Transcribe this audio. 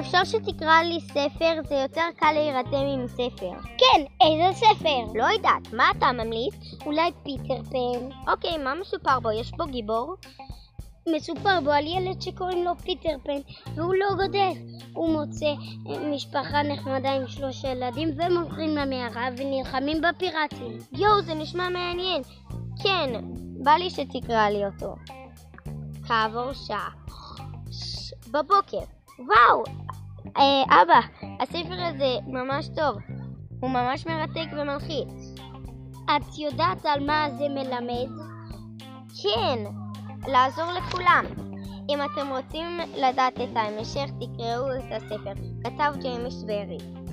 אפשר שתקרא לי ספר? זה יותר קל להירדם עם ספר. כן, איזה ספר? לא יודעת, מה אתה ממליץ? אולי פיטר פן. אוקיי, מה מסופר בו? יש בו גיבור? מסופר בו על ילד שקוראים לו פיטר פן, והוא לא גודל. הוא מוצא משפחה נחמדה עם שלושה ילדים, והם הולכים למערה ונלחמים בפיראטים. יואו, זה נשמע מעניין. כן, בא לי שתקרא לי אותו. כעבור שעה. בבוקר. וואו! אה, אבא, הספר הזה ממש טוב. הוא ממש מרתק ומלחיץ. את יודעת על מה זה מלמד? כן, לעזור לכולם. אם אתם רוצים לדעת את ההמשך, תקראו את הספר. כתב ג'יימס ברי.